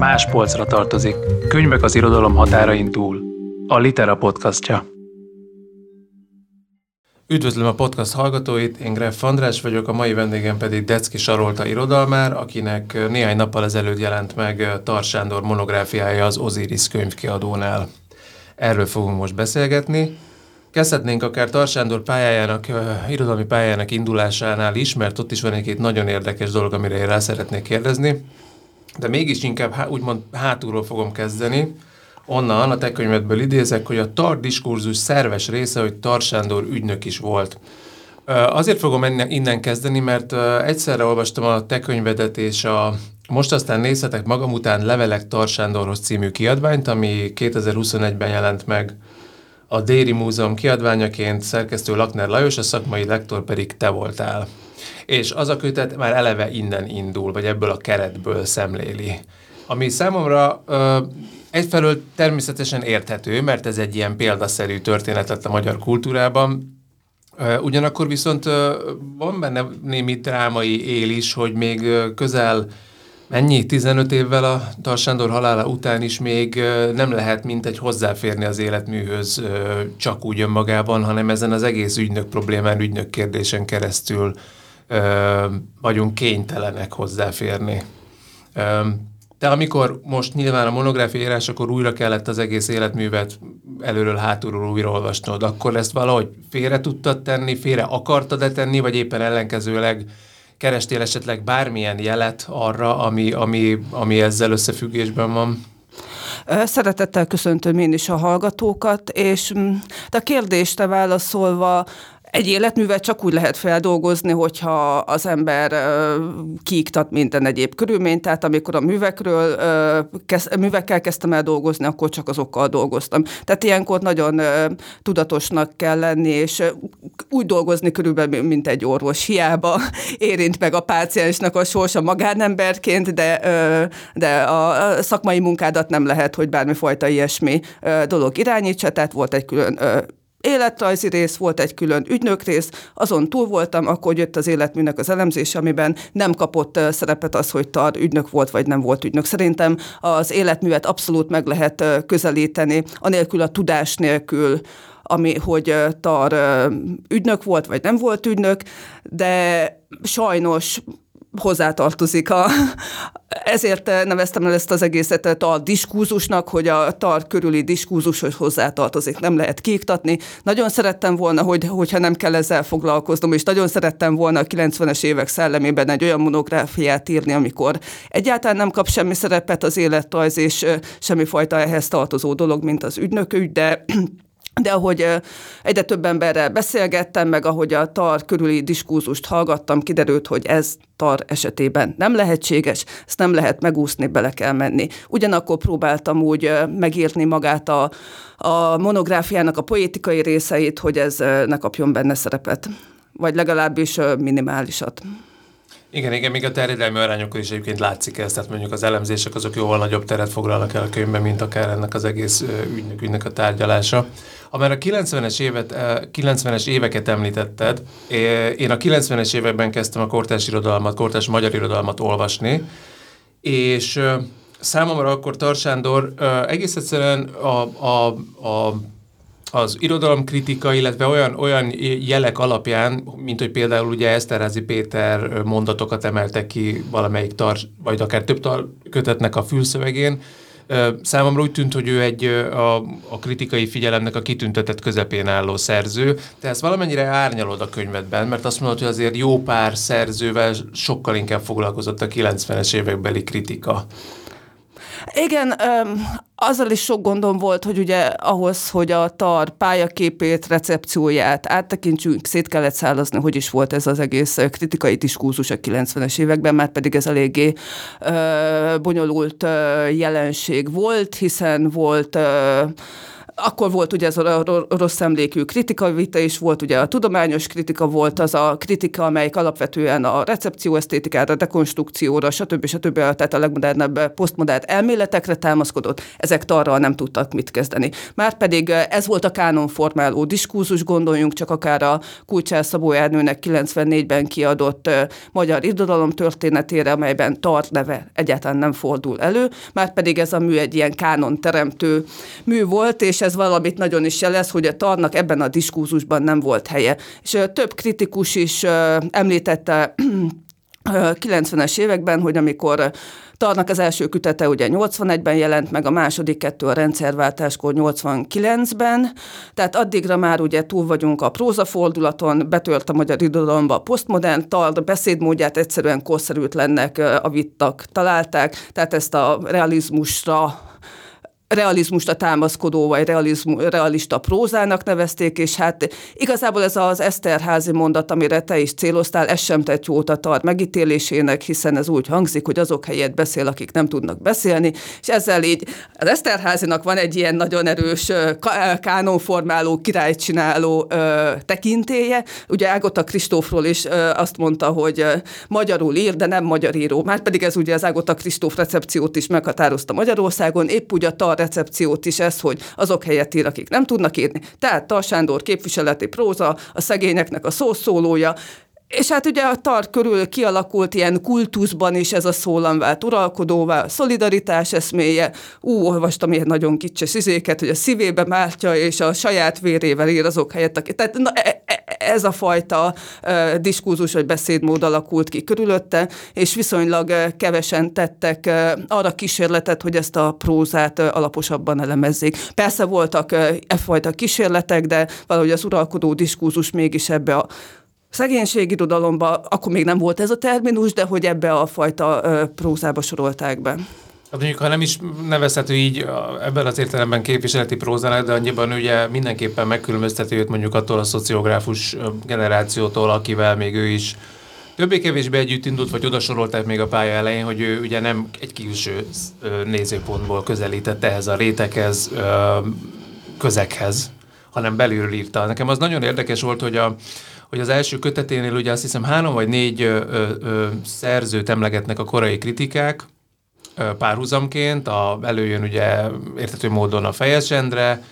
Más polcra tartozik. Könyvek az irodalom határain túl. A Litera podcastja. Üdvözlöm a podcast hallgatóit, én Greff András vagyok, a mai vendégem pedig Decki Sarolta irodalmár, akinek néhány nappal ezelőtt jelent meg Tar Sándor monográfiája az Osiris könyvkiadónál. Erről fogunk most beszélgetni. Kezdhetnénk akár Tarsándor pályájának, irodalmi pályájának indulásánál is, mert ott is van egy-két nagyon érdekes dolog, amire én rá szeretnék kérdezni. De mégis inkább úgymond hátulról fogom kezdeni. Onnan a te könyvedből idézek, hogy a TAR diskurzus szerves része, hogy Tarsándor ügynök is volt. Azért fogom innen kezdeni, mert egyszerre olvastam a te könyvedet és a most aztán nézhetek magam után Levelek Tarsándorhoz című kiadványt, ami 2021-ben jelent meg a Déri Múzeum kiadványaként szerkesztő Lakner Lajos, a szakmai lektor pedig te voltál. És az a kötet már eleve innen indul, vagy ebből a keretből szemléli. Ami számomra ö, egyfelől természetesen érthető, mert ez egy ilyen példaszerű történet lett a magyar kultúrában, Ugyanakkor viszont van benne némi drámai él is, hogy még közel Mennyi? 15 évvel a Tarsándor halála után is még nem lehet mint egy hozzáférni az életműhöz csak úgy önmagában, hanem ezen az egész ügynök problémán, ügynök kérdésen keresztül vagyunk kénytelenek hozzáférni. De amikor most nyilván a monográfia írás, akkor újra kellett az egész életművet előről hátulról újra olvasnod, akkor ezt valahogy félre tudtad tenni, félre akartad-e tenni, vagy éppen ellenkezőleg kerestél esetleg bármilyen jelet arra, ami, ami, ami ezzel összefüggésben van? Szeretettel köszöntöm én is a hallgatókat, és mm, a kérdésre válaszolva, egy életművet csak úgy lehet feldolgozni, hogyha az ember kiiktat minden egyéb körülményt, tehát amikor a művekről, művekkel kezdtem el dolgozni, akkor csak azokkal dolgoztam. Tehát ilyenkor nagyon tudatosnak kell lenni, és úgy dolgozni körülbelül, mint egy orvos. Hiába érint meg a páciensnek a sorsa magánemberként, de, de a, szakmai munkádat nem lehet, hogy bármifajta ilyesmi dolog irányítsa, tehát volt egy külön életrajzi rész, volt egy külön ügynök rész, azon túl voltam, akkor jött az életműnek az elemzése, amiben nem kapott szerepet az, hogy tar ügynök volt, vagy nem volt ügynök. Szerintem az életművet abszolút meg lehet közelíteni, anélkül a tudás nélkül, ami, hogy tar ügynök volt, vagy nem volt ügynök, de sajnos hozzátartozik. A, ezért neveztem el ezt az egészet a diskurzusnak, hogy a tar körüli diskurzushoz hozzátartozik. Nem lehet kiiktatni. Nagyon szerettem volna, hogy, hogyha nem kell ezzel foglalkoznom, és nagyon szerettem volna a 90-es évek szellemében egy olyan monográfiát írni, amikor egyáltalán nem kap semmi szerepet az életrajz, és semmifajta ehhez tartozó dolog, mint az ügynökügy, de de ahogy egyre több emberrel beszélgettem, meg ahogy a TAR körüli diskurzust hallgattam, kiderült, hogy ez TAR esetében nem lehetséges, ezt nem lehet megúszni, bele kell menni. Ugyanakkor próbáltam úgy megírni magát a, a monográfiának a poétikai részeit, hogy ez ne kapjon benne szerepet, vagy legalábbis minimálisat. Igen, igen, még a terjedelmi arányokon is egyébként látszik ez, tehát mondjuk az elemzések azok jóval nagyobb teret foglalnak el a könyvben, mint akár ennek az egész ügynök, ügynök a tárgyalása. Ha már a 90-es, évet, 90-es éveket említetted, én a 90-es években kezdtem a kortárs irodalmat, kortárs magyar irodalmat olvasni, és számomra akkor Tarsándor egész egyszerűen a, a, a az irodalomkritika, illetve olyan, olyan jelek alapján, mint hogy például ugye Eszterházi Péter mondatokat emeltek ki valamelyik tars, vagy akár több tar kötetnek a fülszövegén, Számomra úgy tűnt, hogy ő egy a, a kritikai figyelemnek a kitüntetett közepén álló szerző, de ezt valamennyire árnyalod a könyvedben, mert azt mondod, hogy azért jó pár szerzővel sokkal inkább foglalkozott a 90-es évekbeli kritika. Igen, azzal is sok gondom volt, hogy ugye ahhoz, hogy a TAR pályaképét, recepcióját áttekintsünk, szét kellett szállazni, hogy is volt ez az egész kritikai diskurzus a 90-es években, már pedig ez eléggé ö, bonyolult ö, jelenség volt, hiszen volt ö, akkor volt ugye ez a rossz emlékű kritika vita is, volt ugye a tudományos kritika, volt az a kritika, amelyik alapvetően a recepció esztétikára, dekonstrukcióra, stb. stb. tehát a legmodernebb posztmodern elméletekre támaszkodott, ezek arra nem tudtak mit kezdeni. Márpedig ez volt a kánonformáló diskurzus, gondoljunk csak akár a Kulcsár Szabó Ernőnek 94-ben kiadott magyar irodalom történetére, amelyben tart neve egyáltalán nem fordul elő, márpedig ez a mű egy ilyen kánon teremtő mű volt, és ez valamit nagyon is jelez, hogy a tarnak ebben a diskurzusban nem volt helye. És több kritikus is említette 90-es években, hogy amikor Tarnak az első kütete ugye 81-ben jelent meg, a második kettő a rendszerváltáskor 89-ben, tehát addigra már ugye túl vagyunk a prózafordulaton, betört a magyar irodalomba a posztmodern, Tar beszédmódját egyszerűen korszerűtlennek a vittak találták, tehát ezt a realizmusra realizmusra támaszkodó, vagy realizmu, realista prózának nevezték, és hát igazából ez az Eszterházi mondat, amire te is céloztál, ez sem tett jót a tar megítélésének, hiszen ez úgy hangzik, hogy azok helyett beszél, akik nem tudnak beszélni, és ezzel így az Eszterházinak van egy ilyen nagyon erős kánonformáló, királycsináló ö, tekintéje. Ugye Ágota Kristófról is azt mondta, hogy magyarul ír, de nem magyar író. Márpedig ez ugye az Ágota Kristóf recepciót is meghatározta Magyarországon, épp úgy a tar recepciót is ez, hogy azok helyett ír, akik nem tudnak írni. Tehát Tarsándor képviseleti próza, a szegényeknek a szószólója, és hát ugye a tar körül kialakult ilyen kultuszban is ez a szólam vált uralkodóvá, a szolidaritás eszméje. Ú, olvastam ilyen nagyon kicses izéket, hogy a szívébe mártja, és a saját vérével ír azok helyett. Akik, tehát na, ez a fajta diskurzus vagy beszédmód alakult ki körülötte, és viszonylag kevesen tettek arra kísérletet, hogy ezt a prózát alaposabban elemezzék. Persze voltak e fajta kísérletek, de valahogy az uralkodó diskurzus mégis ebbe a szegénységirodalomba, akkor még nem volt ez a terminus, de hogy ebbe a fajta prózába sorolták be. Hát mondjuk, ha nem is nevezhető így ebben az értelemben képviseleti prózának, de annyiban ugye mindenképpen megkülönböztető őt mondjuk attól a szociográfus generációtól, akivel még ő is többé-kevésbé együtt indult, vagy odasorolták még a pálya elején, hogy ő ugye nem egy külső nézőpontból közelítette ehhez a réteghez, közekhez, hanem belülről írta. Nekem az nagyon érdekes volt, hogy a, hogy az első köteténél ugye azt hiszem három vagy négy ö, ö, szerzőt emlegetnek a korai kritikák, párhuzamként, a, előjön ugye értető módon a Fejes Endre,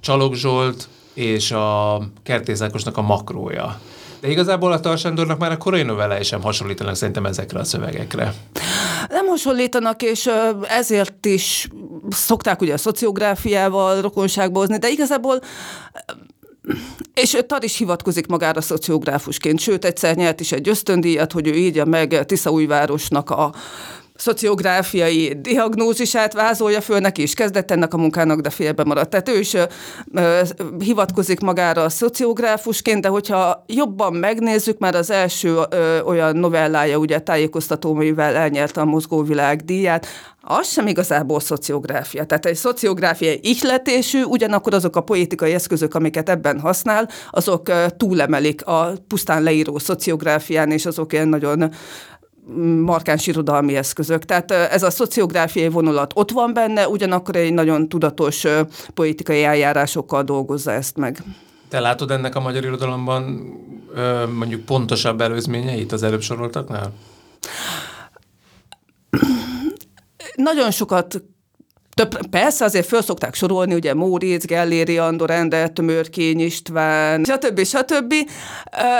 Csalog Zsolt és a Kertészákosnak a makrója. De igazából a Tarsándornak már a korai novellái sem hasonlítanak szerintem ezekre a szövegekre. Nem hasonlítanak, és ezért is szokták ugye a szociográfiával rokonságba hozni, de igazából és Tar is hivatkozik magára szociográfusként, sőt egyszer nyert is egy ösztöndíjat, hogy ő írja meg Tiszaújvárosnak a szociográfiai diagnózisát vázolja föl, neki is kezdett ennek a munkának, de félbe maradt. Tehát ő is ö, ö, hivatkozik magára a szociográfusként, de hogyha jobban megnézzük, már az első ö, olyan novellája, ugye tájékoztatóművel elnyerte a mozgóvilág díját, az sem igazából szociográfia. Tehát egy szociográfiai ihletésű, ugyanakkor azok a poétikai eszközök, amiket ebben használ, azok túlemelik a pusztán leíró szociográfián, és azok ilyen nagyon markáns irodalmi eszközök. Tehát ez a szociográfiai vonulat ott van benne, ugyanakkor egy nagyon tudatos politikai eljárásokkal dolgozza ezt meg. Te látod ennek a magyar irodalomban mondjuk pontosabb előzményeit az előbb soroltaknál? Nagyon sokat több, persze azért föl szokták sorolni, ugye Móricz, Gelléri Andor, Ender, Tömörkény István, stb. stb.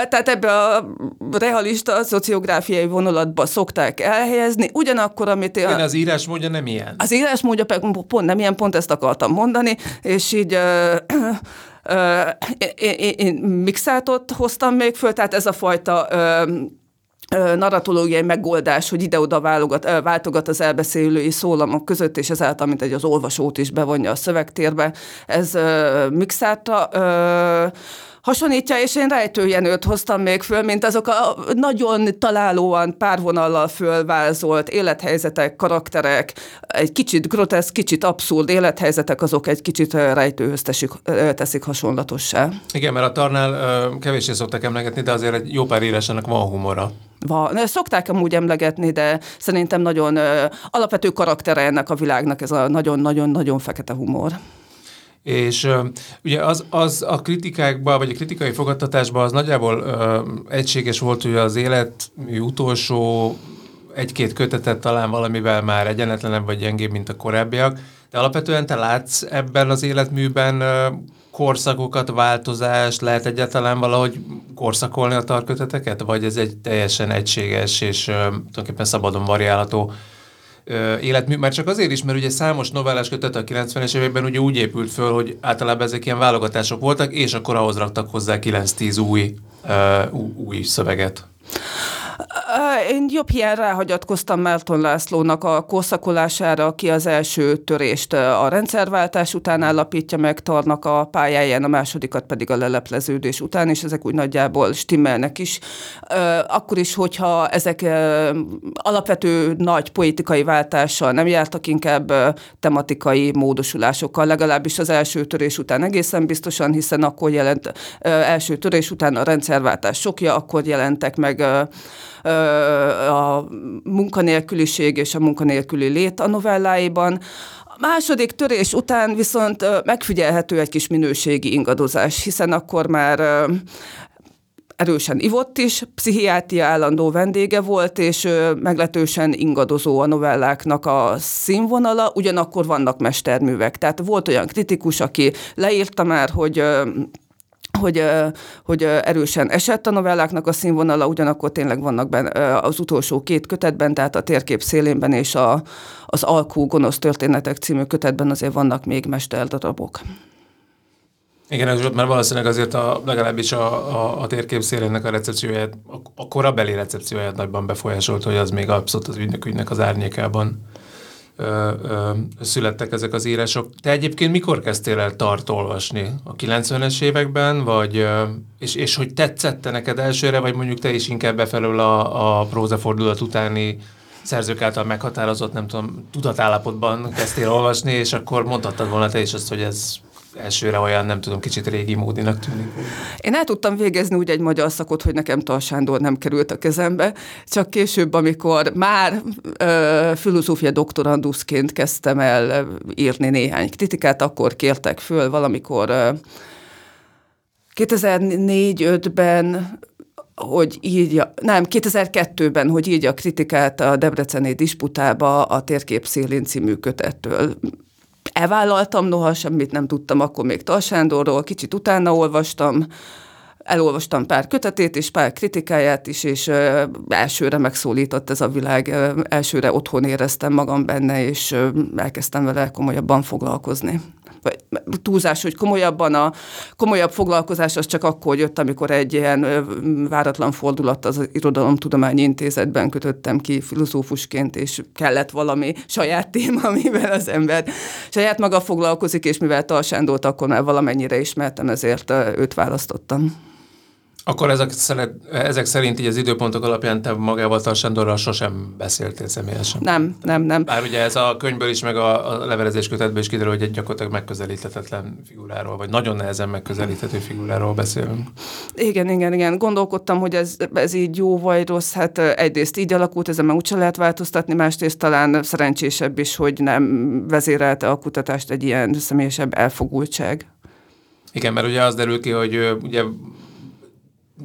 Tehát ebbe a realista szociográfiai vonulatba szokták elhelyezni, ugyanakkor, amit... Igen, az írásmódja nem ilyen. Az írásmódja pont nem ilyen, pont ezt akartam mondani, és így én, én, én mixátot hoztam még föl, tehát ez a fajta narratológiai megoldás, hogy ide-oda válogat, váltogat az elbeszélői szólamok között, és ezáltal, mint egy az olvasót is bevonja a szövegtérbe. Ez mixálta hasonlítja, és én rejtőjenőt hoztam még föl, mint azok a nagyon találóan párvonallal fölvázolt élethelyzetek, karakterek, egy kicsit groteszk, kicsit abszurd élethelyzetek, azok egy kicsit rejtőhöz teszik, teszik hasonlatossá. Igen, mert a Tarnál kevéssé szoktak emlegetni, de azért egy jó pár írásának van humora. Van. Szokták amúgy emlegetni, de szerintem nagyon alapvető karaktere ennek a világnak ez a nagyon-nagyon-nagyon fekete humor. És ugye az, az a kritikákban, vagy a kritikai fogadtatásban az nagyjából uh, egységes volt, hogy az életmű utolsó egy-két kötetet talán valamivel már egyenletlenebb vagy gyengébb, mint a korábbiak, de alapvetően te látsz ebben az életműben korszakokat, változást, lehet egyáltalán valahogy korszakolni a tarköteteket, vagy ez egy teljesen egységes és uh, tulajdonképpen szabadon variálható életmű, mert csak azért is, mert ugye számos novellás kötet a 90-es években ugye úgy épült föl, hogy általában ezek ilyen válogatások voltak, és akkor ahhoz raktak hozzá 9-10 új, új szöveget. Én jobb hiány ráhagyatkoztam Melton Lászlónak a korszakolására, aki az első törést a rendszerváltás után állapítja meg Tarnak a pályáján, a másodikat pedig a lelepleződés után, és ezek úgy nagyjából stimmelnek is. Akkor is, hogyha ezek alapvető nagy poetikai váltással nem jártak, inkább tematikai módosulásokkal, legalábbis az első törés után egészen biztosan, hiszen akkor jelent első törés után a rendszerváltás sokja, akkor jelentek meg a munkanélküliség és a munkanélküli lét a novelláiban. A második törés után viszont megfigyelhető egy kis minőségi ingadozás, hiszen akkor már erősen ivott is, pszichiátria állandó vendége volt, és meglehetősen ingadozó a novelláknak a színvonala, ugyanakkor vannak mesterművek. Tehát volt olyan kritikus, aki leírta már, hogy hogy, hogy erősen esett a novelláknak a színvonala, ugyanakkor tényleg vannak benne az utolsó két kötetben, tehát a térkép szélénben és a, az Alkú gonosz történetek című kötetben azért vannak még mesterdarabok. Igen, ez mert valószínűleg azért a, legalábbis a, a, a térkép szélének a recepcióját, a, a korabeli recepcióját nagyban befolyásolt, hogy az még abszolút az ügynök ügynek az árnyékában ö, ö, születtek ezek az írások. Te egyébként mikor kezdtél el tart olvasni? A 90-es években, vagy, ö, és, és hogy tetszette neked elsőre, vagy mondjuk te is inkább befelől a, a prózafordulat utáni szerzők által meghatározott, nem tudom, tudatállapotban kezdtél olvasni, és akkor mondhattad volna te is azt, hogy ez elsőre olyan, nem tudom, kicsit régi módinak tűnik. Én el tudtam végezni úgy egy magyar szakot, hogy nekem Talsándor nem került a kezembe, csak később, amikor már ö, filozófia doktoranduszként kezdtem el írni néhány kritikát, akkor kértek föl valamikor ö, 2004-5-ben hogy írja, nem, 2002-ben, hogy írja kritikát a Debreceni disputába a Térkép szélén című kötettől elvállaltam, noha semmit nem tudtam akkor még Talsándorról, kicsit utána olvastam, elolvastam pár kötetét és pár kritikáját is, és elsőre megszólított ez a világ, elsőre otthon éreztem magam benne, és elkezdtem vele komolyabban foglalkozni vagy túlzás, hogy komolyabban a komolyabb foglalkozás az csak akkor jött, amikor egy ilyen váratlan fordulat az Irodalomtudományi Intézetben kötöttem ki filozófusként, és kellett valami saját téma, amivel az ember saját maga foglalkozik, és mivel Talsándort akkor már valamennyire ismertem, ezért őt választottam. Akkor ezek, ezek szerint így az időpontok alapján te magával Tarsandorral sosem beszéltél személyesen? Nem, nem, nem. Bár ugye ez a könyvből is, meg a, a levelezés kötetből is kiderül, hogy egy gyakorlatilag megközelíthetetlen figuráról, vagy nagyon nehezen megközelíthető figuráról beszélünk. Igen, igen, igen. Gondolkodtam, hogy ez, ez így jó vagy rossz. Hát egyrészt így alakult, ezen már úgyse lehet változtatni, másrészt talán szerencsésebb is, hogy nem vezérelte a kutatást egy ilyen személyesebb elfogultság. Igen, mert ugye az derül ki, hogy ugye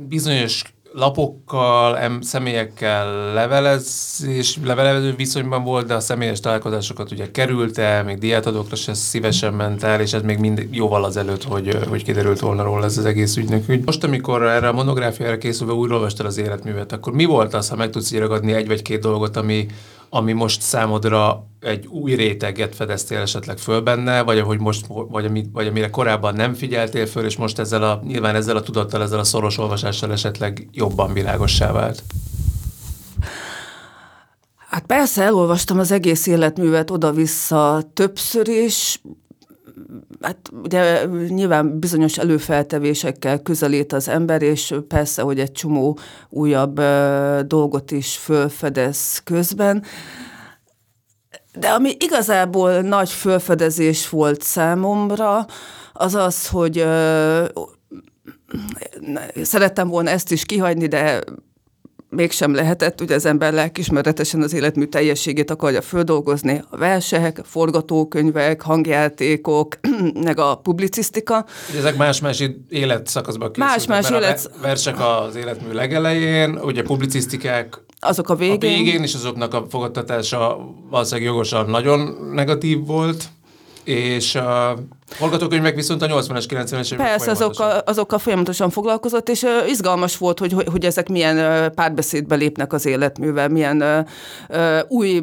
bizonyos lapokkal, em, személyekkel levelezés, levelező viszonyban volt, de a személyes találkozásokat ugye kerülte, még diátadókra se szívesen ment el, és ez még mind jóval azelőtt, hogy, hogy kiderült volna róla ez az egész ügynök ügy. Most, amikor erre a monográfiára készülve újra olvastál az életművet, akkor mi volt az, ha meg tudsz íragadni egy vagy két dolgot, ami, ami most számodra egy új réteget fedeztél esetleg föl benne, vagy ahogy most, vagy, ami, vagy amire korábban nem figyeltél föl, és most ezzel a, nyilván ezzel a tudattal, ezzel a szoros olvasással esetleg jobban világossá vált? Hát persze elolvastam az egész életművet oda-vissza többször is, hát ugye nyilván bizonyos előfeltevésekkel közelít az ember, és persze, hogy egy csomó újabb dolgot is fölfedez közben. De ami igazából nagy fölfedezés volt számomra, az az, hogy szerettem volna ezt is kihagyni, de mégsem lehetett, ugye az ember lelkismeretesen az életmű teljességét akarja földolgozni, a versek, forgatókönyvek, hangjátékok, meg a publicisztika. Ezek más-más életszakaszban készültek. Más-más élet... A versek az életmű legelején, ugye publicisztikák azok a végén. A végén, és azoknak a fogadtatása valószínűleg jogosan nagyon negatív volt és a forgatókönyvek viszont a 80-as, 90-es évek Persze, azokkal, azokkal folyamatosan. foglalkozott, és uh, izgalmas volt, hogy, hogy, hogy ezek milyen uh, párbeszédbe lépnek az életművel, milyen uh, uh, új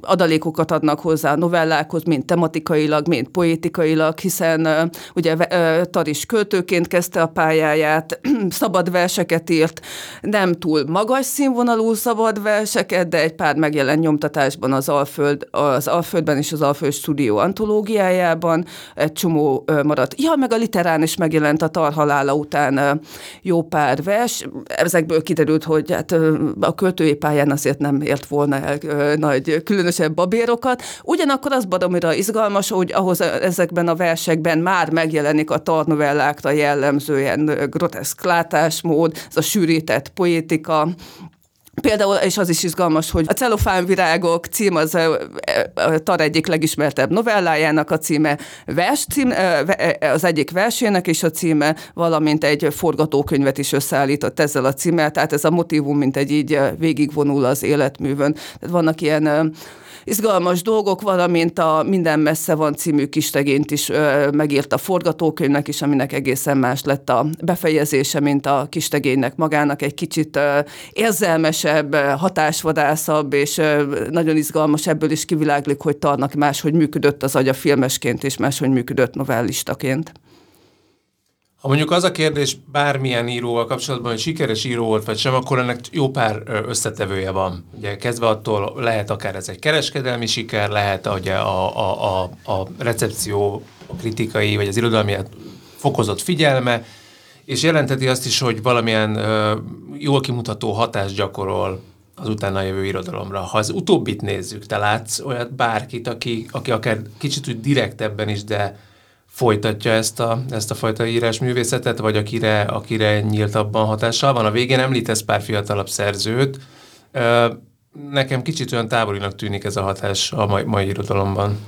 adalékokat adnak hozzá a novellákhoz, mind tematikailag, mind poétikailag, hiszen uh, ugye uh, Taris költőként kezdte a pályáját, szabad verseket írt, nem túl magas színvonalú szabad verseket, de egy pár megjelent nyomtatásban az Alföld, az Alföldben és az Alföld Stúdió antológiájában egy csomó maradt. Ja, meg a literán is megjelent a tarhalála után jó pár vers. Ezekből kiderült, hogy hát a költői pályán azért nem ért volna el nagy különösebb babérokat. Ugyanakkor az baromira izgalmas, hogy ahhoz ezekben a versekben már megjelenik a tarnovellákra jellemzően groteszk látásmód, ez a sűrített poétika, Például, és az is izgalmas, hogy a celofánvirágok cím az a Tar egyik legismertebb novellájának a címe, vers cím, az egyik versének is a címe, valamint egy forgatókönyvet is összeállított ezzel a címmel, tehát ez a motivum mint egy így végigvonul az életművön. Tehát vannak ilyen izgalmas dolgok, valamint a Minden messze van című kistegényt is ö, megírt a forgatókönyvnek is, aminek egészen más lett a befejezése, mint a kistegénynek magának, egy kicsit érzelmesebb, hatásvadászabb, és nagyon izgalmas ebből is kiviláglik, hogy Tarnak máshogy működött az agya filmesként, és máshogy működött novellistaként. Ha mondjuk az a kérdés bármilyen íróval kapcsolatban, hogy sikeres író volt vagy sem, akkor ennek jó pár összetevője van. Ugye kezdve attól lehet akár ez egy kereskedelmi siker, lehet ugye a, a, a, a recepció, a kritikai vagy az irodalmi fokozott figyelme, és jelenteti azt is, hogy valamilyen ö, jól kimutató hatást gyakorol az utána jövő irodalomra. Ha az utóbbit nézzük, te látsz olyat bárkit, aki, aki akár kicsit úgy direktebben is, de folytatja ezt a, ezt a fajta írásművészetet, vagy akire, akire nyíltabban hatással van. A végén említesz pár fiatalabb szerzőt. Nekem kicsit olyan távolinak tűnik ez a hatás a mai, mai irodalomban.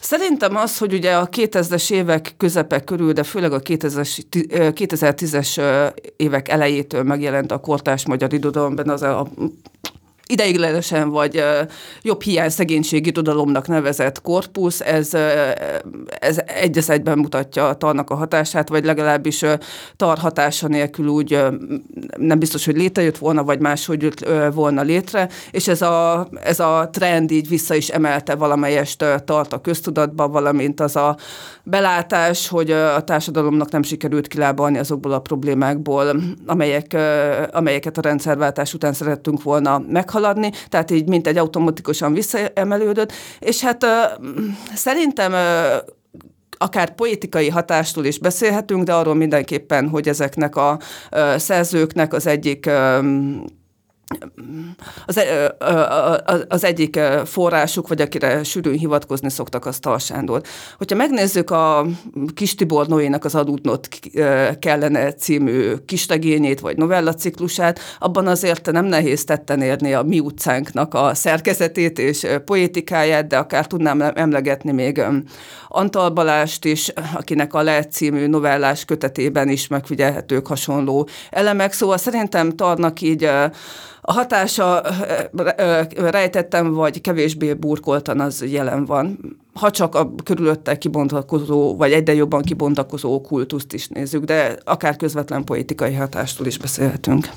Szerintem az, hogy ugye a 2000-es évek közepe körül, de főleg a 2010-es évek elejétől megjelent a kortás magyar irodalomban az a ideiglenesen vagy jobb hiány szegénységi tudalomnak nevezett korpusz, ez, ez egy egyben mutatja a tarnak a hatását, vagy legalábbis tar hatása nélkül úgy nem biztos, hogy létrejött volna, vagy máshogy jött volna létre, és ez a, ez a trend így vissza is emelte valamelyest tart a köztudatba, valamint az a belátás, hogy a társadalomnak nem sikerült kilábalni azokból a problémákból, amelyek, amelyeket a rendszerváltás után szerettünk volna meghaladni, haladni, tehát így mint egy automatikusan visszaemelődött, és hát szerintem akár poétikai hatástól is beszélhetünk, de arról mindenképpen, hogy ezeknek a szerzőknek az egyik az, az egyik forrásuk, vagy akire sűrűn hivatkozni szoktak, az Tal Sándor. Hogyha megnézzük a Kis Tibor Noénak az Adudnot kellene című kistegényét, vagy novellaciklusát, abban azért nem nehéz tetten érni a mi utcánknak a szerkezetét és poétikáját, de akár tudnám emlegetni még Antal Balást is, akinek a Le című novellás kötetében is megfigyelhetők hasonló elemek. Szóval szerintem Tarnak így a hatása rejtettem, vagy kevésbé burkoltan az jelen van. Ha csak a körülötte kibontakozó, vagy egyre jobban kibontakozó kultuszt is nézzük, de akár közvetlen politikai hatástól is beszélhetünk.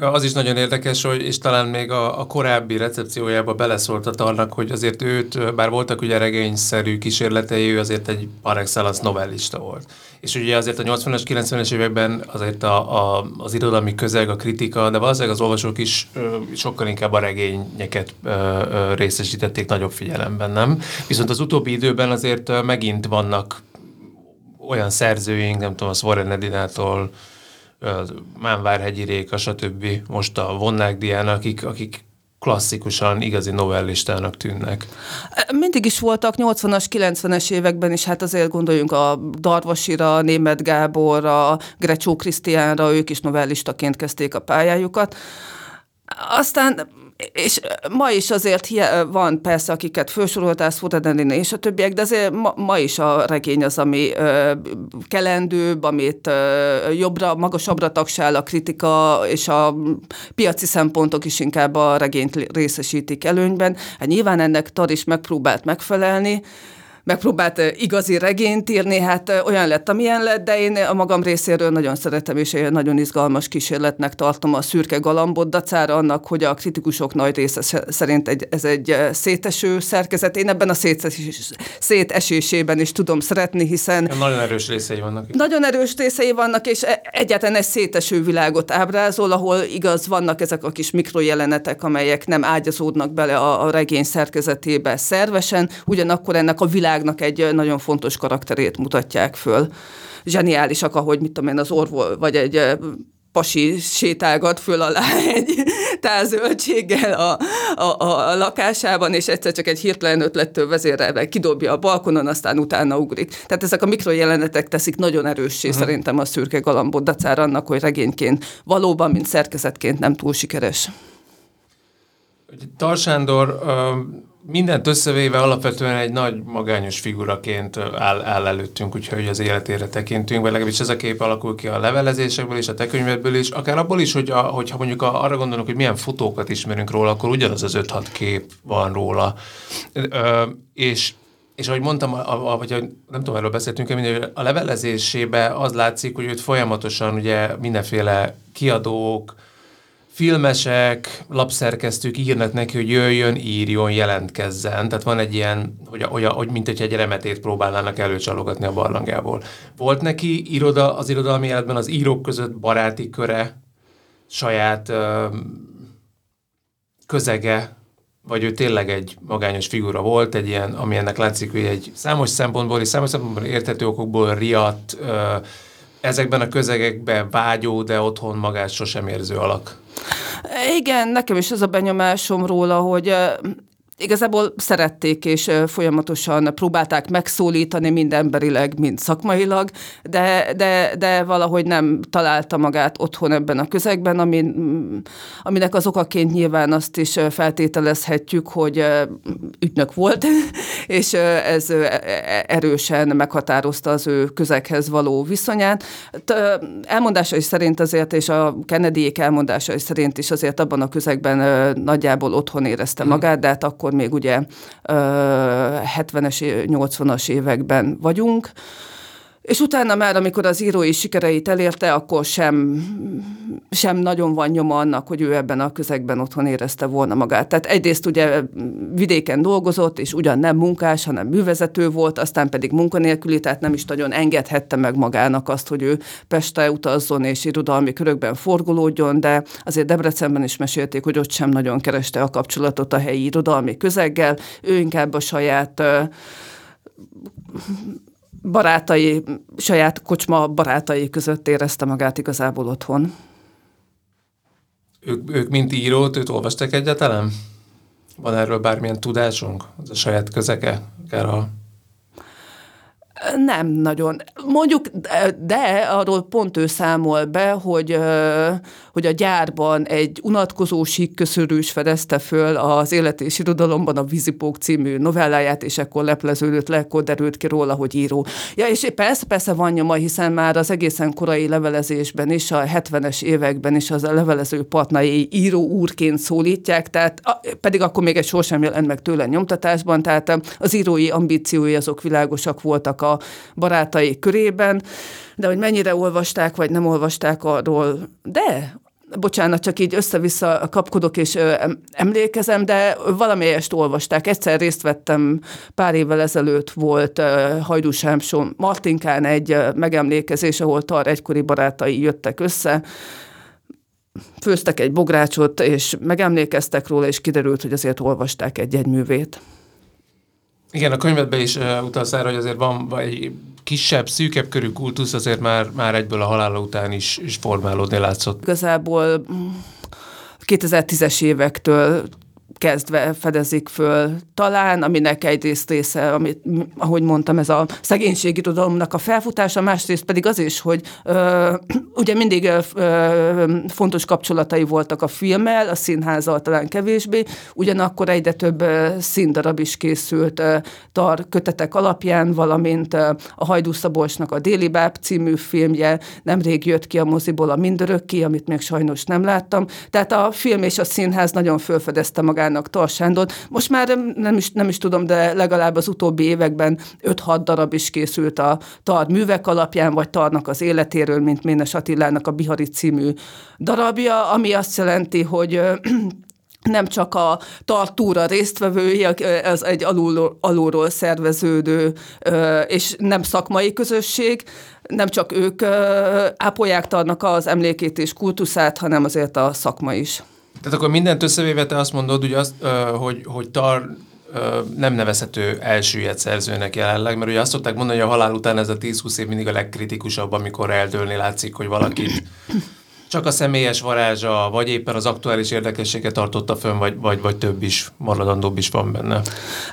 Az is nagyon érdekes, hogy, és talán még a, a korábbi recepciójába beleszóltat annak, hogy azért őt, bár voltak ugye regényszerű kísérletei, ő azért egy par excellence novellista volt. És ugye azért a 80-as, 90-es években azért a, a, az irodalmi közeg, a kritika, de valószínűleg az olvasók is ö, sokkal inkább a regényeket ö, ö, részesítették nagyobb figyelemben, nem? Viszont az utóbbi időben azért megint vannak olyan szerzőink, nem tudom, a Warren Edinától, Mánvárhegyi Réka, stb. most a Vonnák Diana, akik, akik klasszikusan igazi novellistának tűnnek. Mindig is voltak 80-as, 90-es években is, hát azért gondoljunk a Darvasira, Német Gáborra, Grecsó Krisztiánra, ők is novellistaként kezdték a pályájukat. Aztán és ma is azért van persze, akiket felsoroltál, Sfotadenin és a többiek, de azért ma, ma is a regény az, ami ö, kelendőbb, amit ö, jobbra, magasabbra tagsál a kritika, és a piaci szempontok is inkább a regényt részesítik előnyben. Hát nyilván ennek Tar is megpróbált megfelelni, megpróbált igazi regényt írni, hát olyan lett, amilyen lett, de én a magam részéről nagyon szeretem, és egy nagyon izgalmas kísérletnek tartom a szürke galambot dacára annak, hogy a kritikusok nagy része szerint egy, ez egy széteső szerkezet. Én ebben a szétesés, szétesésében is tudom szeretni, hiszen... Nagyon erős részei vannak. Itt. Nagyon erős részei vannak, és e, egyáltalán egy széteső világot ábrázol, ahol igaz vannak ezek a kis mikrojelenetek, amelyek nem ágyazódnak bele a, a regény szerkezetébe szervesen, ugyanakkor ennek a világ világnak egy nagyon fontos karakterét mutatják föl. Zseniálisak, ahogy mit tudom én, az orvol, vagy egy pasi sétálgat föl alá egy tázöltséggel a, a, a, a lakásában, és egyszer csak egy hirtelen ötlettől vezérelve kidobja a balkonon, aztán utána ugrik. Tehát ezek a mikrojelenetek teszik nagyon erőssé uh-huh. szerintem a szürke galambot dacára annak, hogy regényként valóban, mint szerkezetként nem túl sikeres. Tarsándor mindent összevéve alapvetően egy nagy magányos figuraként áll, áll előttünk, úgyhogy az életére tekintünk, vagy legalábbis ez a kép alakul ki a levelezésekből és a te könyvedből is, akár abból is, hogy a, hogyha mondjuk arra gondolunk, hogy milyen fotókat ismerünk róla, akkor ugyanaz az 5-6 kép van róla. Ö, és és ahogy mondtam, a, a, vagy nem tudom, erről beszéltünk, hogy a levelezésébe az látszik, hogy őt folyamatosan ugye mindenféle kiadók, filmesek, lapszerkesztők írnak neki, hogy jöjjön, írjon, jelentkezzen. Tehát van egy ilyen, hogy, hogy, hogy mint hogy egy remetét próbálnának előcsalogatni a barlangából. Volt neki iroda, az irodalmi életben az írók között baráti köre, saját ö, közege, vagy ő tényleg egy magányos figura volt, egy ilyen, ami ennek látszik, hogy egy számos szempontból és számos szempontból érthető okokból riadt, ö, ezekben a közegekben vágyó, de otthon magát sosem érző alak. Igen, nekem is az a benyomásom róla, hogy igazából szerették, és folyamatosan próbálták megszólítani mind emberileg, mind szakmailag, de, de, de valahogy nem találta magát otthon ebben a közegben, amin, aminek az okaként nyilván azt is feltételezhetjük, hogy ügynök volt, és ez e, erősen meghatározta az ő közeghez való viszonyát. Elmondásai szerint azért, és a Kennedy-ék elmondásai szerint is azért abban a közegben nagyjából otthon érezte mhm. magát, de hát akkor akkor még ugye 70-es, 80-as években vagyunk, és utána már, amikor az írói sikereit elérte, akkor sem, sem nagyon van nyoma annak, hogy ő ebben a közegben otthon érezte volna magát. Tehát egyrészt ugye vidéken dolgozott, és ugyan nem munkás, hanem művezető volt, aztán pedig munkanélküli, tehát nem is nagyon engedhette meg magának azt, hogy ő Pestre utazzon és irodalmi körökben forgolódjon, de azért Debrecenben is mesélték, hogy ott sem nagyon kereste a kapcsolatot a helyi irodalmi közeggel, ő inkább a saját barátai, saját kocsma barátai között érezte magát igazából otthon. Ők, ők mint írót, őt olvastak egyáltalán? Van erről bármilyen tudásunk? Az a saját közege, akár a nem nagyon. Mondjuk, de arról pont ő számol be, hogy, hogy a gyárban egy unatkozó síkköszörűs fedezte föl az Élet és Irodalomban a Vizipók című novelláját, és ekkor lepleződött le, akkor derült ki róla, hogy író. Ja, és persze, persze van nyoma, hiszen már az egészen korai levelezésben is, a 70-es években is az a levelező partnai író úrként szólítják, tehát pedig akkor még egy sor jelent meg tőle nyomtatásban, tehát az írói ambíciói azok világosak voltak a barátai körében, de hogy mennyire olvasták, vagy nem olvasták arról, de bocsánat, csak így össze-vissza kapkodok és emlékezem, de valamelyest olvasták. Egyszer részt vettem, pár évvel ezelőtt volt Hajdúsámson Martinkán egy megemlékezés, ahol Tar egykori barátai jöttek össze, főztek egy bográcsot, és megemlékeztek róla, és kiderült, hogy azért olvasták egy-egy művét. Igen, a könyvedben is uh, utalsz erre, hogy azért van egy kisebb, szűkebb körű kultusz, azért már, már egyből a halála után is, is formálódni látszott. Igazából 2010-es mm, évektől kezdve fedezik föl talán, aminek egyrészt része, amit, ahogy mondtam, ez a szegénységirodalomnak a felfutása, másrészt pedig az is, hogy ö, ugye mindig ö, fontos kapcsolatai voltak a filmmel, a színházzal talán kevésbé, ugyanakkor egyre több színdarab is készült tar kötetek alapján, valamint a Hajdú Szabolcsnak a Déli Báb című filmje nemrég jött ki a moziból a Mindörökké, amit még sajnos nem láttam. Tehát a film és a színház nagyon fölfedezte magának Tarsándot. Most már nem is, nem is tudom, de legalább az utóbbi években 5-6 darab is készült a Tar művek alapján, vagy Tarnak az életéről, mint Ménes Attilának a Bihari című darabja, ami azt jelenti, hogy nem csak a tartúra résztvevői, ez egy alul, alulról szerveződő és nem szakmai közösség, nem csak ők ápolják tarnak az emlékét és kultuszát, hanem azért a szakma is. Tehát akkor mindent összevéve te azt mondod, hogy, azt, hogy, hogy tar nem nevezhető elsüllyedt szerzőnek jelenleg, mert ugye azt szokták mondani, hogy a halál után ez a 10-20 év mindig a legkritikusabb, amikor eldőlni látszik, hogy valakit csak a személyes varázsa, vagy éppen az aktuális érdekessége tartotta fönn, vagy, vagy, vagy több is, maradandóbb is van benne?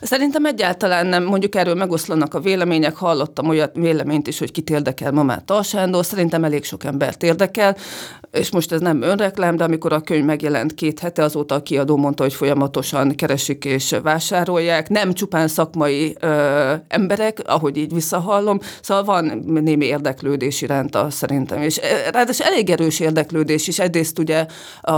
Szerintem egyáltalán nem. Mondjuk erről megoszlanak a vélemények. Hallottam olyan véleményt is, hogy kit érdekel ma már Talsándor. Szerintem elég sok embert érdekel és most ez nem önreklám, de amikor a könyv megjelent két hete, azóta a kiadó mondta, hogy folyamatosan keresik és vásárolják. Nem csupán szakmai ö, emberek, ahogy így visszahallom, szóval van némi érdeklődés iránta szerintem. És ráadásul elég erős érdeklődés is. Egyrészt ugye a,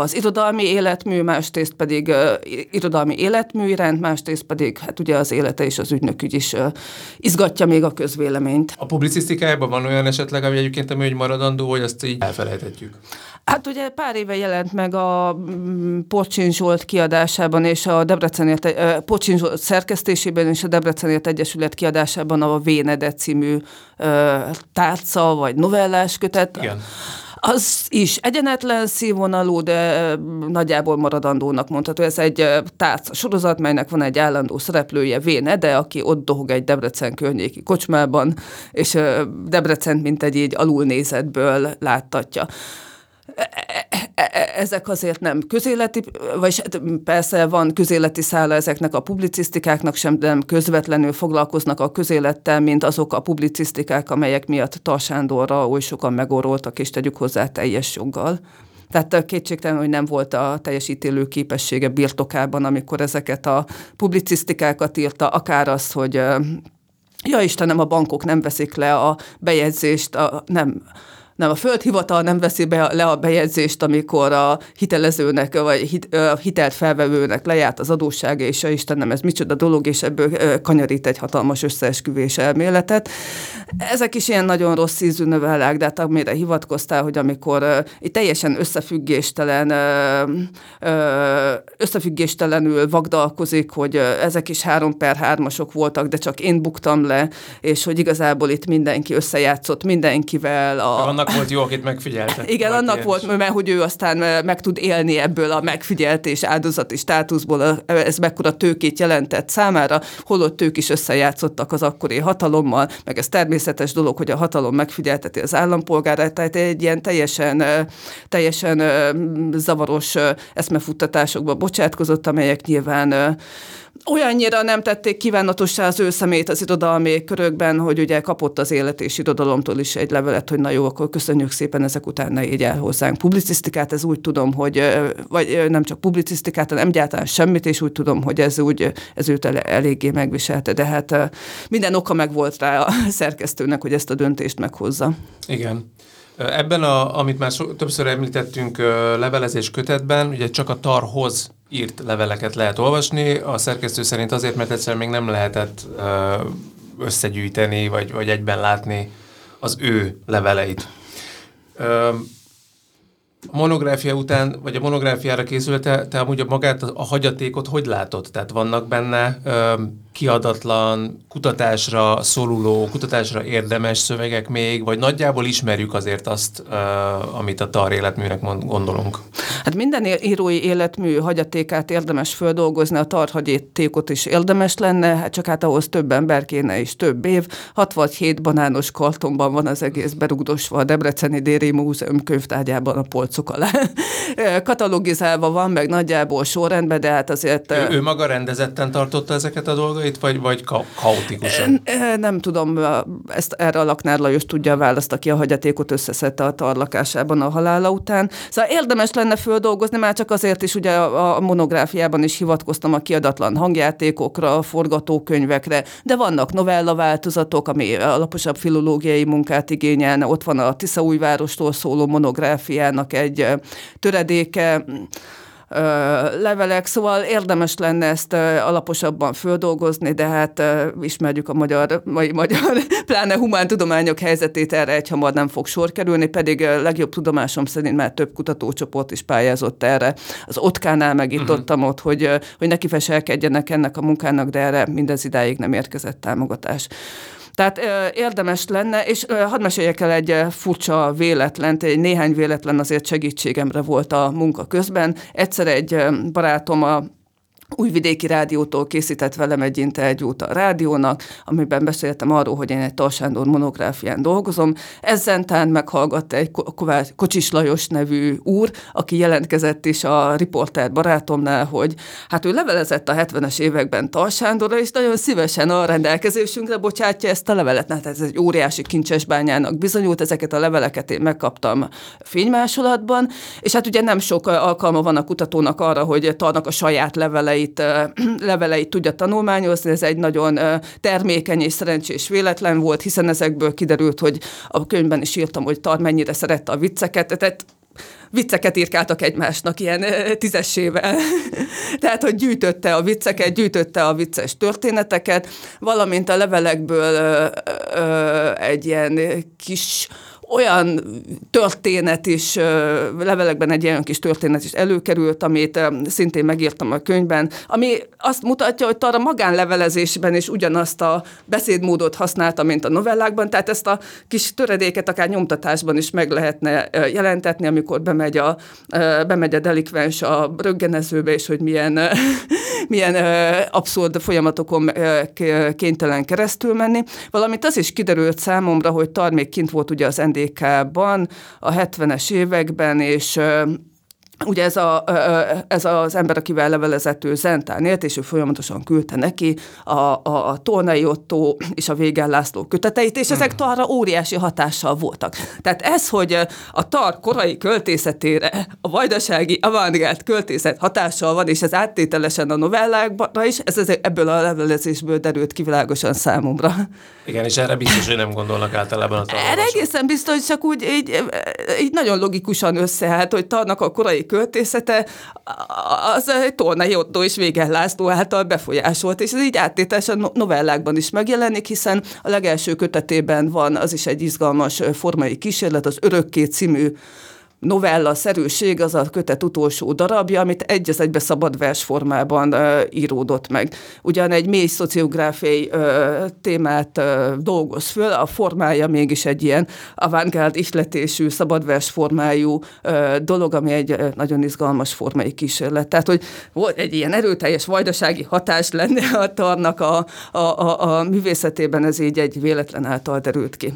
az irodalmi életmű, másrészt pedig ö, irodalmi életmű iránt, másrészt pedig hát ugye az élete és az ügynökügy is izgatja még a közvéleményt. A publicisztikájában van olyan esetleg, ami egyébként ami hogy maradandó, hogy azt így elfelejtett nevezhetjük? Hát ugye pár éve jelent meg a mm, Pocsin Zsolt kiadásában és a Debrecenért, Pocsin Zsolt szerkesztésében és a Debrecenért Egyesület kiadásában a Vénede című tárca vagy novellás kötet. Igen. Az is egyenetlen színvonalú, de nagyjából maradandónak mondható. Ez egy tárca sorozat, melynek van egy állandó szereplője, Véne, de aki ott dohog egy Debrecen környéki kocsmában, és Debrecen mint egy így alulnézetből láttatja ezek azért nem közéleti, vagy hát persze van közéleti szála ezeknek a publicisztikáknak sem, de nem közvetlenül foglalkoznak a közélettel, mint azok a publicisztikák, amelyek miatt Tarsándorra oly sokan megoroltak, és tegyük hozzá teljes joggal. Tehát kétségtelen, hogy nem volt a teljesítélő képessége birtokában, amikor ezeket a publicisztikákat írta, akár az, hogy ja Istenem, a bankok nem veszik le a bejegyzést, a, nem, nem a földhivatal nem veszi be, le a bejegyzést, amikor a hitelezőnek, vagy hit, hitelt felvevőnek lejárt az adóssága, és a nem ez micsoda dolog, és ebből kanyarít egy hatalmas összeesküvés elméletet. Ezek is ilyen nagyon rossz ízű növellák, de hát amire hivatkoztál, hogy amikor itt teljesen összefüggéstelen, összefüggéstelenül vagdalkozik, hogy ezek is három per hármasok voltak, de csak én buktam le, és hogy igazából itt mindenki összejátszott mindenkivel. A, Vannak volt jó, akit megfigyelte. Igen, annak ilyen. volt, mert hogy ő aztán meg tud élni ebből a megfigyeltés áldozati státuszból, ez mekkora tőkét jelentett számára, holott ők is összejátszottak az akkori hatalommal, meg ez természetes dolog, hogy a hatalom megfigyelteti az állampolgárát, tehát egy ilyen teljesen, teljesen zavaros eszmefuttatásokba bocsátkozott, amelyek nyilván olyannyira nem tették kívánatossá az ő szemét az irodalmi körökben, hogy ugye kapott az élet és irodalomtól is egy levelet, hogy na jó, akkor köszönjük szépen, ezek után ne így el hozzánk publicisztikát, ez úgy tudom, hogy, vagy nem csak publicisztikát, hanem egyáltalán semmit, és úgy tudom, hogy ez úgy, ez őt eléggé megviselte, de hát minden oka meg volt rá a szerkesztőnek, hogy ezt a döntést meghozza. Igen. Ebben, a, amit már so, többször említettünk levelezés kötetben, ugye csak a tarhoz írt leveleket lehet olvasni. A szerkesztő szerint azért, mert egyszerűen még nem lehetett összegyűjteni, vagy, vagy egyben látni az ő leveleit. A monográfia után, vagy a monográfiára készült, te, amúgy a magát, a, hagyatékot hogy látod? Tehát vannak benne ö, kiadatlan, kutatásra szoruló, kutatásra érdemes szövegek még, vagy nagyjából ismerjük azért azt, ö, amit a tar életműnek gondolunk? Hát minden írói életmű hagyatékát érdemes földolgozni, a tar hagyatékot is érdemes lenne, hát csak hát ahhoz több ember kéne és több év. 67 banános kartonban van az egész berugdosva a Debreceni Déri Múzeum könyvtárgyában a Polt polcok alá katalogizálva van, meg nagyjából sorrendben, de hát azért... Ő, ő maga rendezetten tartotta ezeket a dolgait, vagy, vagy ka- kaotikusan? Nem tudom, ezt erre a Laknár Lajos tudja választ, aki a hagyatékot összeszedte a tarlakásában a halála után. Szóval érdemes lenne földolgozni, már csak azért is ugye a, a monográfiában is hivatkoztam a kiadatlan hangjátékokra, a forgatókönyvekre, de vannak novella változatok, ami alaposabb filológiai munkát igényelne. Ott van a Tiszaújvárostól szóló monográfiának egy töredéke, levelek, szóval érdemes lenne ezt alaposabban földolgozni, de hát ismerjük a magyar, mai magyar, pláne humántudományok helyzetét erre egy hamar nem fog sor kerülni, pedig legjobb tudomásom szerint már több kutatócsoport is pályázott erre. Az Otkánál meg itt uh-huh. ott, hogy, hogy neki feselkedjenek ennek a munkának, de erre mindez idáig nem érkezett támogatás. Tehát érdemes lenne, és hadd meséljek el egy furcsa véletlent, egy néhány véletlen azért segítségemre volt a munka közben. Egyszer egy barátom a Újvidéki Rádiótól készített velem egy interjút a rádiónak, amiben beszéltem arról, hogy én egy Talsándor monográfián dolgozom. Ezzentán meghallgatta egy Kocsis Lajos nevű úr, aki jelentkezett is a riporter barátomnál, hogy hát ő levelezett a 70-es években Talsándorra, és nagyon szívesen a rendelkezésünkre bocsátja ezt a levelet. Hát ez egy óriási kincsesbányának bizonyult, ezeket a leveleket én megkaptam fénymásolatban, és hát ugye nem sok alkalma van a kutatónak arra, hogy tarnak a saját levelei leveleit, leveleit tudja tanulmányozni. Ez egy nagyon termékeny és szerencsés véletlen volt, hiszen ezekből kiderült, hogy a könyvben is írtam, hogy Tar mennyire szerette a vicceket, tehát vicceket írkáltak egymásnak ilyen tízessével. Tehát, hogy gyűjtötte a vicceket, gyűjtötte a vicces történeteket, valamint a levelekből ö, ö, egy ilyen kis olyan történet is, levelekben egy olyan kis történet is előkerült, amit szintén megírtam a könyvben, ami azt mutatja, hogy Tara magánlevelezésben is ugyanazt a beszédmódot használta, mint a novellákban, tehát ezt a kis töredéket akár nyomtatásban is meg lehetne jelentetni, amikor bemegy a, bemegy a delikvens a röggenezőbe, és hogy milyen, milyen abszurd folyamatokon kénytelen keresztül menni. Valamint az is kiderült számomra, hogy Tar még kint volt ugye az ND NDK-ban a 70-es években, és Ugye ez, a, ez az ember, akivel levelezett ő Zentán élt, és ő folyamatosan küldte neki a, a, a Tornai Otto és a Végel László köteteit, és ezek hmm. Tarra óriási hatással voltak. Tehát ez, hogy a Tar korai költészetére a vajdasági avantgárd költészet hatással van, és ez áttételesen a novellákra is, ez, ez ebből a levelezésből derült kivilágosan számomra. Igen, és erre biztos, hogy nem gondolnak általában a Erre egészen biztos, csak úgy így, így nagyon logikusan összeállt, hogy Tarnak a korai költészete, az egy Tornai Otto és Végel László által befolyásolt, és ez így áttételesen novellákban is megjelenik, hiszen a legelső kötetében van, az is egy izgalmas formai kísérlet, az Örökké című novella szerűség az a kötet utolsó darabja, amit egy az egybe szabad vers formában uh, íródott meg. Ugyan egy mély szociográfiai uh, témát uh, dolgoz föl, a formája mégis egy ilyen avantgárd ihletésű, szabadvers formájú uh, dolog, ami egy uh, nagyon izgalmas formai kísérlet. Tehát, hogy volt egy ilyen erőteljes vajdasági hatás lenne a tarnak a, a, a, a művészetében, ez így egy véletlen által derült ki.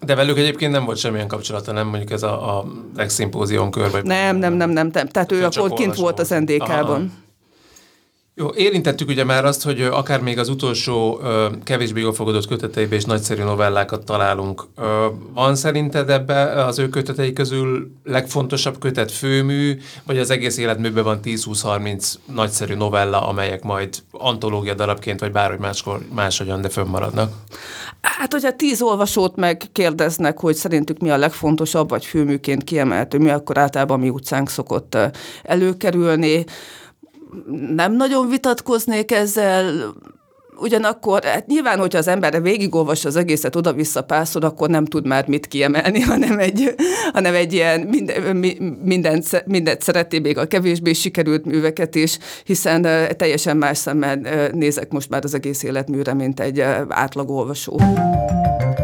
De velük egyébként nem volt semmilyen kapcsolata, nem mondjuk ez a, a legszimpózión kör? Vagy nem, nem, nem, nem, nem. Tehát ő akkor kint volt az NDK-ban. Jó, érintettük ugye már azt, hogy akár még az utolsó kevésbé jól fogadott köteteiben is nagyszerű novellákat találunk. Van szerinted ebbe az ő kötetei közül legfontosabb kötet főmű, vagy az egész életműben van 10-20-30 nagyszerű novella, amelyek majd antológia darabként, vagy bárhogy máskor máshogyan, de fönnmaradnak? Hát, hogyha tíz olvasót megkérdeznek, hogy szerintük mi a legfontosabb, vagy főműként kiemeltő, mi akkor általában mi utcánk szokott előkerülni nem nagyon vitatkoznék ezzel, ugyanakkor, hát nyilván, hogyha az ember végigolvassa az egészet oda-vissza párszor, akkor nem tud már mit kiemelni, hanem egy, hanem egy ilyen minden, mindent, mindent szereti, még a kevésbé sikerült műveket is, hiszen teljesen más szemmel nézek most már az egész életműre, mint egy átlagolvasó. olvasó.